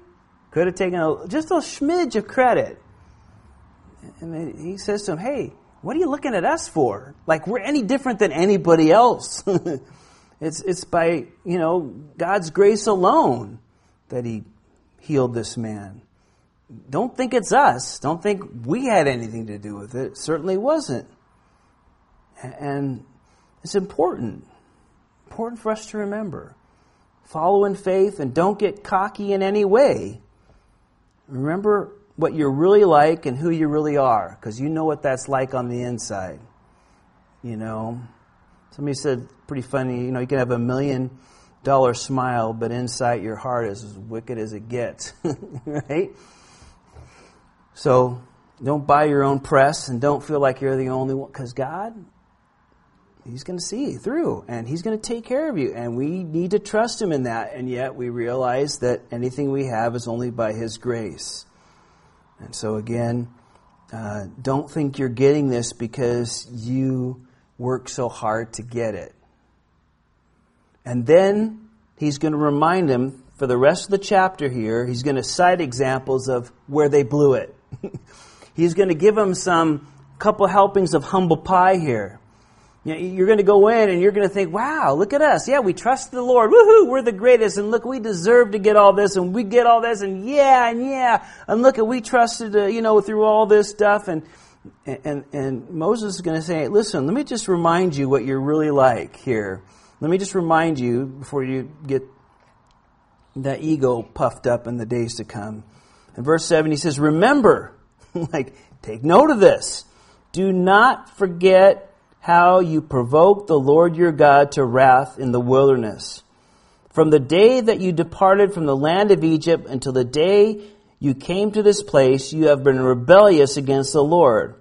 A: Could have taken a, just a smidge of credit. And he says to him, Hey, what are you looking at us for? Like we're any different than anybody else. it's, it's by, you know, God's grace alone that he healed this man don't think it's us. Don't think we had anything to do with it. it certainly wasn't. And it's important. Important for us to remember. Follow in faith and don't get cocky in any way. Remember what you're really like and who you really are, because you know what that's like on the inside. You know, somebody said pretty funny, you know, you can have a million dollar smile, but inside your heart is as wicked as it gets, right? So don't buy your own press and don't feel like you're the only one because God, He's going to see you through and He's going to take care of you. And we need to trust Him in that. And yet we realize that anything we have is only by His grace. And so again, uh, don't think you're getting this because you work so hard to get it. And then He's going to remind him for the rest of the chapter here, he's going to cite examples of where they blew it. He's going to give them some couple helpings of humble pie here. You're going to go in and you're going to think, wow, look at us. Yeah, we trust the Lord. Woohoo, we're the greatest. And look, we deserve to get all this and we get all this and yeah, and yeah. And look we trusted, uh, you know, through all this stuff. And, and, and Moses is going to say, listen, let me just remind you what you're really like here. Let me just remind you before you get that ego puffed up in the days to come. In verse 7, he says, Remember, like, take note of this. Do not forget how you provoked the Lord your God to wrath in the wilderness. From the day that you departed from the land of Egypt until the day you came to this place, you have been rebellious against the Lord.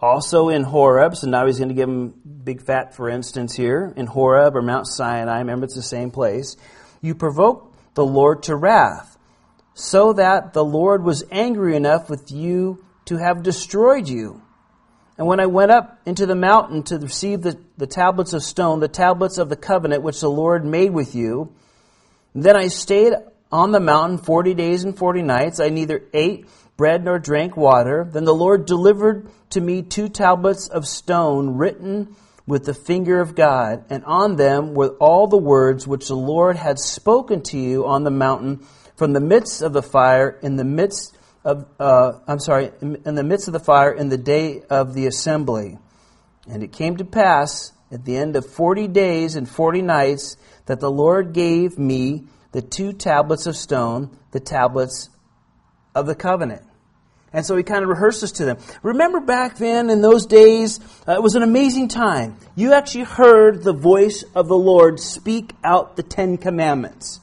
A: Also in Horeb, so now he's going to give him big fat for instance here, in Horeb or Mount Sinai, remember it's the same place. You provoked the Lord to wrath so that the Lord was angry enough with you to have destroyed you. And when I went up into the mountain to receive the, the tablets of stone, the tablets of the covenant which the Lord made with you, then I stayed on the mountain forty days and forty nights. I neither ate bread nor drank water. Then the Lord delivered to me two tablets of stone written with the finger of God, and on them were all the words which the Lord had spoken to you on the mountain from the midst of the fire, in the midst of, uh, I'm sorry, in the midst of the fire in the day of the assembly. And it came to pass at the end of 40 days and 40 nights, that the Lord gave me the two tablets of stone, the tablets of the covenant. And so he kind of rehearses to them. Remember back then in those days, uh, it was an amazing time. You actually heard the voice of the Lord speak out the Ten Commandments.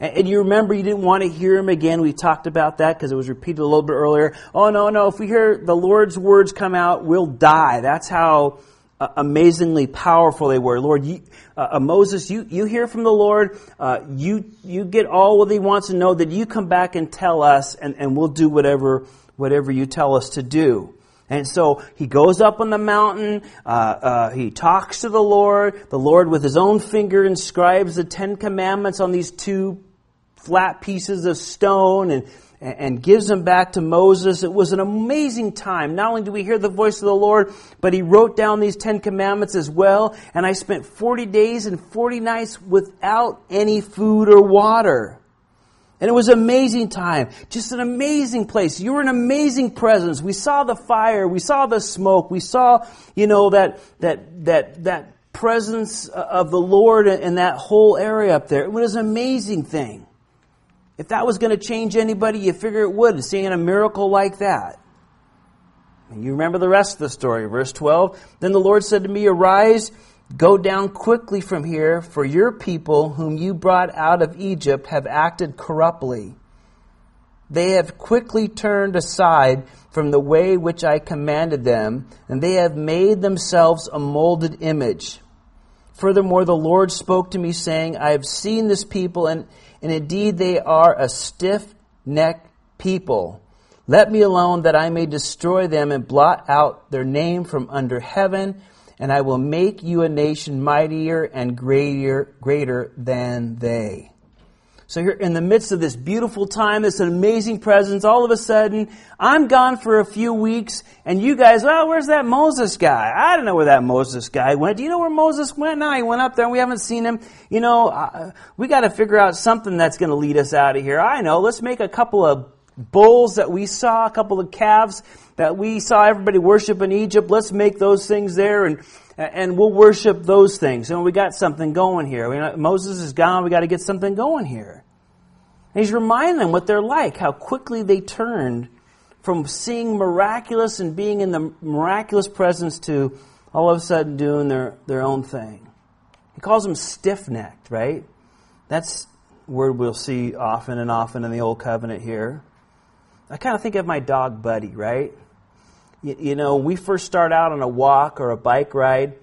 A: And, you remember you didn't want to hear him again. We talked about that because it was repeated a little bit earlier. Oh, no, no. If we hear the Lord's words come out, we'll die. That's how uh, amazingly powerful they were. Lord, you, uh, uh, Moses, you, you hear from the Lord. Uh, you, you get all what he wants to know. That you come back and tell us, and, and we'll do whatever, whatever you tell us to do. And so he goes up on the mountain. Uh, uh, he talks to the Lord. The Lord, with his own finger, inscribes the Ten Commandments on these two flat pieces of stone, and and gives them back to Moses. It was an amazing time. Not only do we hear the voice of the Lord, but he wrote down these Ten Commandments as well. And I spent 40 days and 40 nights without any food or water. And it was an amazing time. Just an amazing place. You were an amazing presence. We saw the fire. We saw the smoke. We saw, you know, that, that, that, that presence of the Lord in that whole area up there. It was an amazing thing. If that was going to change anybody, you figure it would, seeing a miracle like that. And you remember the rest of the story. Verse 12 Then the Lord said to me, Arise, go down quickly from here, for your people, whom you brought out of Egypt, have acted corruptly. They have quickly turned aside from the way which I commanded them, and they have made themselves a molded image. Furthermore, the Lord spoke to me, saying, I have seen this people, and and indeed they are a stiff necked people. Let me alone that I may destroy them and blot out their name from under heaven, and I will make you a nation mightier and greater, greater than they. So here in the midst of this beautiful time, this amazing presence, all of a sudden, I'm gone for a few weeks, and you guys, oh, where's that Moses guy? I don't know where that Moses guy went. Do you know where Moses went? No, he went up there and we haven't seen him. You know, uh, we gotta figure out something that's gonna lead us out of here. I know, let's make a couple of bulls that we saw, a couple of calves that we saw everybody worship in Egypt. Let's make those things there and and we'll worship those things. And we got something going here. Moses is gone. We got to get something going here. And he's reminding them what they're like, how quickly they turned from seeing miraculous and being in the miraculous presence to all of a sudden doing their, their own thing. He calls them stiff necked, right? That's a word we'll see often and often in the Old Covenant here. I kind of think of my dog Buddy, right? You, you know, we first start out on a walk or a bike ride,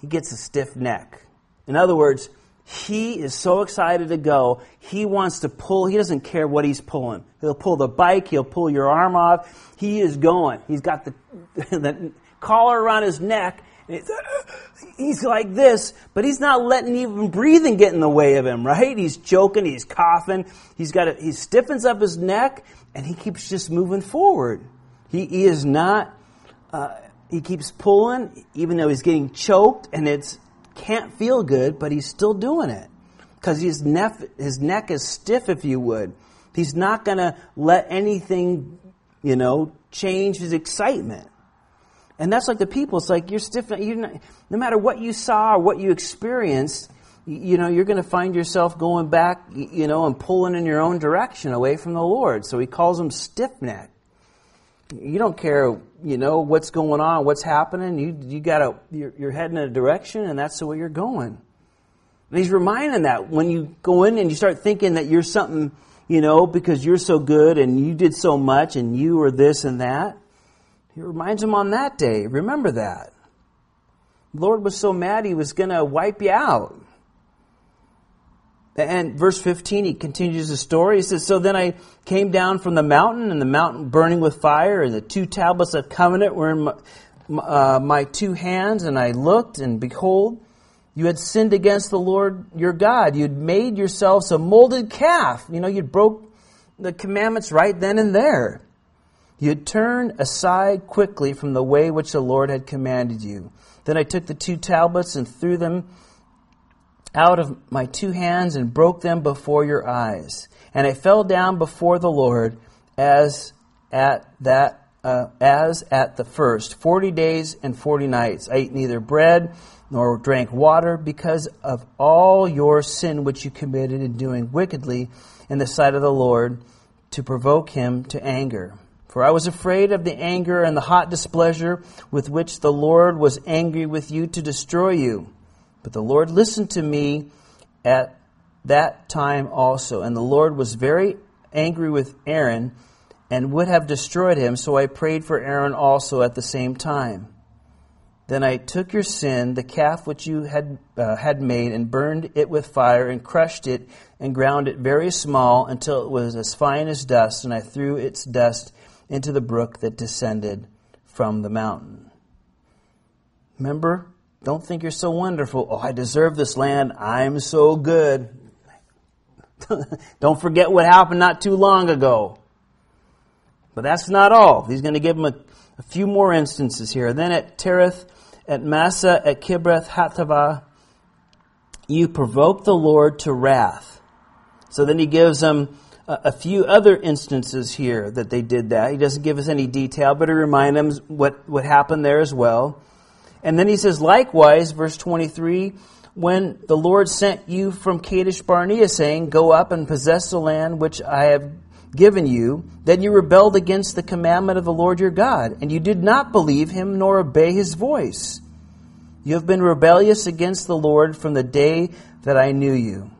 A: he gets a stiff neck. In other words, he is so excited to go. He wants to pull. He doesn't care what he's pulling. He'll pull the bike. He'll pull your arm off. He is going. He's got the, the collar around his neck. he's like this, but he's not letting even breathing get in the way of him, right? He's choking. He's coughing. He's got it. He stiffens up his neck and he keeps just moving forward. He, he is not, uh, he keeps pulling even though he's getting choked and it's can't feel good, but he's still doing it. Because his neck, his neck is stiff, if you would. He's not going to let anything, you know, change his excitement. And that's like the people. It's like you're stiff. You're not, no matter what you saw or what you experienced, you know, you're going to find yourself going back, you know, and pulling in your own direction away from the Lord. So he calls them stiff neck. You don't care, you know, what's going on, what's happening. You, you got to, you're, you're heading in a direction, and that's the way you're going. And he's reminding that when you go in and you start thinking that you're something, you know, because you're so good and you did so much and you are this and that. He reminds him on that day, remember that. The Lord was so mad he was going to wipe you out. And verse 15, he continues the story. He says, So then I came down from the mountain, and the mountain burning with fire, and the two tablets of covenant were in my, uh, my two hands, and I looked, and behold, you had sinned against the Lord your God. You'd made yourselves a molded calf. You know, you'd broke the commandments right then and there. You had turned aside quickly from the way which the Lord had commanded you. Then I took the two tablets and threw them out of my two hands and broke them before your eyes. And I fell down before the Lord as at that uh, as at the first forty days and forty nights. I ate neither bread nor drank water because of all your sin which you committed in doing wickedly in the sight of the Lord to provoke him to anger. For I was afraid of the anger and the hot displeasure with which the Lord was angry with you to destroy you. But the Lord listened to me at that time also. And the Lord was very angry with Aaron and would have destroyed him. So I prayed for Aaron also at the same time. Then I took your sin, the calf which you had, uh, had made, and burned it with fire, and crushed it, and ground it very small until it was as fine as dust, and I threw its dust into the brook that descended from the mountain. Remember, don't think you're so wonderful. Oh, I deserve this land. I'm so good. don't forget what happened not too long ago. But that's not all. He's going to give him a, a few more instances here. Then at Cherith, at Massah, at Kibroth Hattaavah, you provoked the Lord to wrath. So then he gives them a, a few other instances here that they did that. He doesn't give us any detail, but he reminds them what, what happened there as well. And then he says, likewise, verse 23, when the Lord sent you from Kadesh Barnea, saying, Go up and possess the land which I have given you, then you rebelled against the commandment of the Lord your God, and you did not believe him nor obey his voice. You have been rebellious against the Lord from the day that I knew you.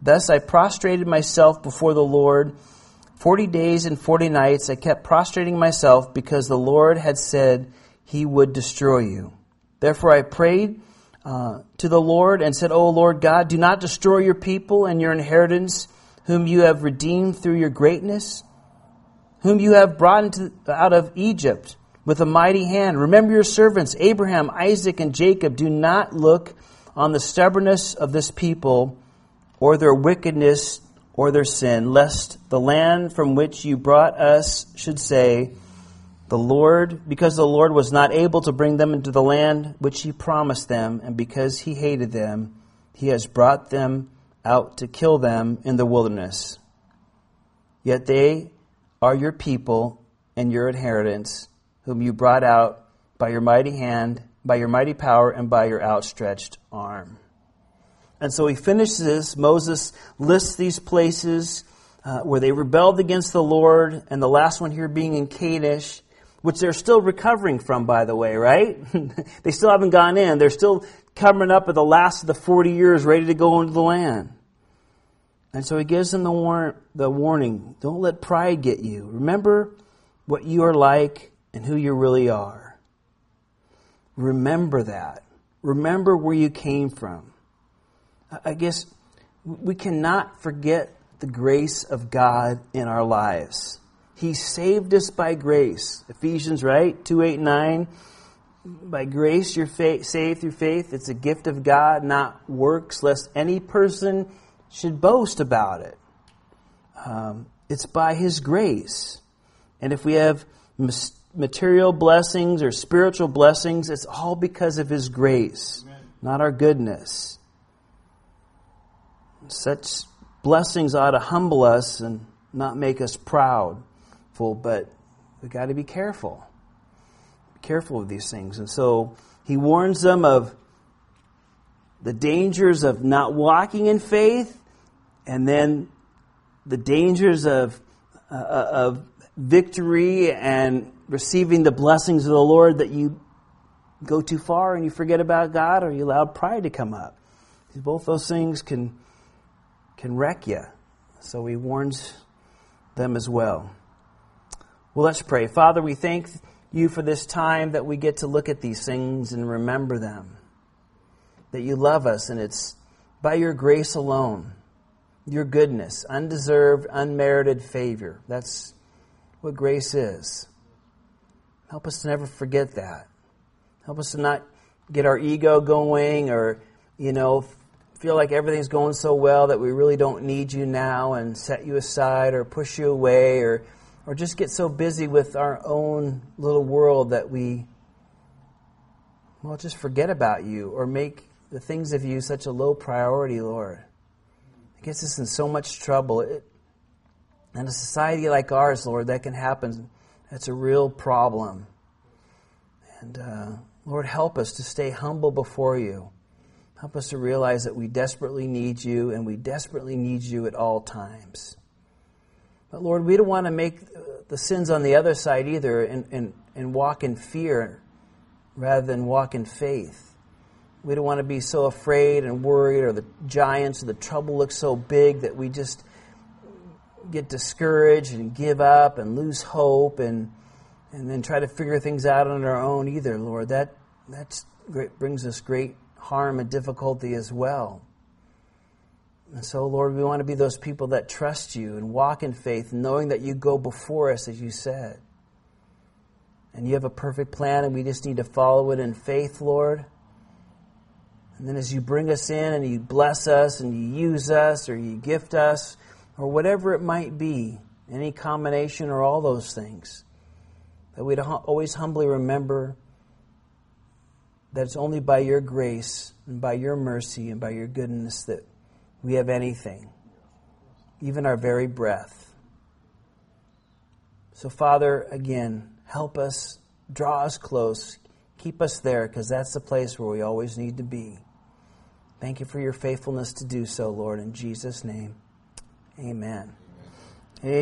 A: Thus I prostrated myself before the Lord. Forty days and forty nights I kept prostrating myself because the Lord had said he would destroy you. Therefore I prayed uh, to the Lord and said, O Lord God, do not destroy your people and your inheritance whom you have redeemed through your greatness, whom you have brought into, out of Egypt with a mighty hand. Remember your servants, Abraham, Isaac, and Jacob. Do not look on the stubbornness of this people or their wickedness or their sin, lest the land from which you brought us should say, the Lord, because the Lord was not able to bring them into the land which he promised them, and because he hated them, he has brought them out to kill them in the wilderness. Yet they are your people and your inheritance, whom you brought out by your mighty hand, by your mighty power, and by your outstretched arm. And so he finishes, Moses lists these places uh, where they rebelled against the Lord, and the last one here being in Kadesh, which they're still recovering from, by the way, right? they still haven't gone in. They're still coming up at the last of the 40 years ready to go into the land. And so he gives them the, war- the warning don't let pride get you. Remember what you are like and who you really are. Remember that. Remember where you came from. I guess we cannot forget the grace of God in our lives. He saved us by grace. Ephesians, right? 2 8 9 by grace you're saved through faith. It's a gift of God, not works, lest any person should boast about it. Um, it's by His grace. And if we have material blessings or spiritual blessings, it's all because of His grace, Amen. not our goodness. Such blessings ought to humble us and not make us proud, but we've got to be careful careful of these things. And so he warns them of the dangers of not walking in faith and then the dangers of, uh, of victory and receiving the blessings of the Lord that you go too far and you forget about God or you allow pride to come up. Both those things can, can wreck you. So he warns them as well. Well, let's pray. Father, we thank you for this time that we get to look at these things and remember them. That you love us, and it's by your grace alone, your goodness, undeserved, unmerited favor. That's what grace is. Help us to never forget that. Help us to not get our ego going or, you know, feel like everything's going so well that we really don't need you now and set you aside or push you away or or just get so busy with our own little world that we, well, just forget about you or make the things of you such a low priority, Lord. It gets us in so much trouble. It, in a society like ours, Lord, that can happen. That's a real problem. And uh, Lord, help us to stay humble before you. Help us to realize that we desperately need you and we desperately need you at all times. But Lord, we don't want to make the sins on the other side either and, and, and walk in fear rather than walk in faith. We don't want to be so afraid and worried or the giants or the trouble looks so big that we just get discouraged and give up and lose hope and and then try to figure things out on our own either, Lord. That that's great, brings us great harm and difficulty as well. And so, Lord, we want to be those people that trust you and walk in faith, knowing that you go before us, as you said. And you have a perfect plan, and we just need to follow it in faith, Lord. And then as you bring us in and you bless us and you use us or you gift us or whatever it might be, any combination or all those things, that we'd always humbly remember that it's only by your grace and by your mercy and by your goodness that we have anything, even our very breath. So, Father, again, help us, draw us close, keep us there, because that's the place where we always need to be. Thank you for your faithfulness to do so, Lord, in Jesus' name. Amen. Amen.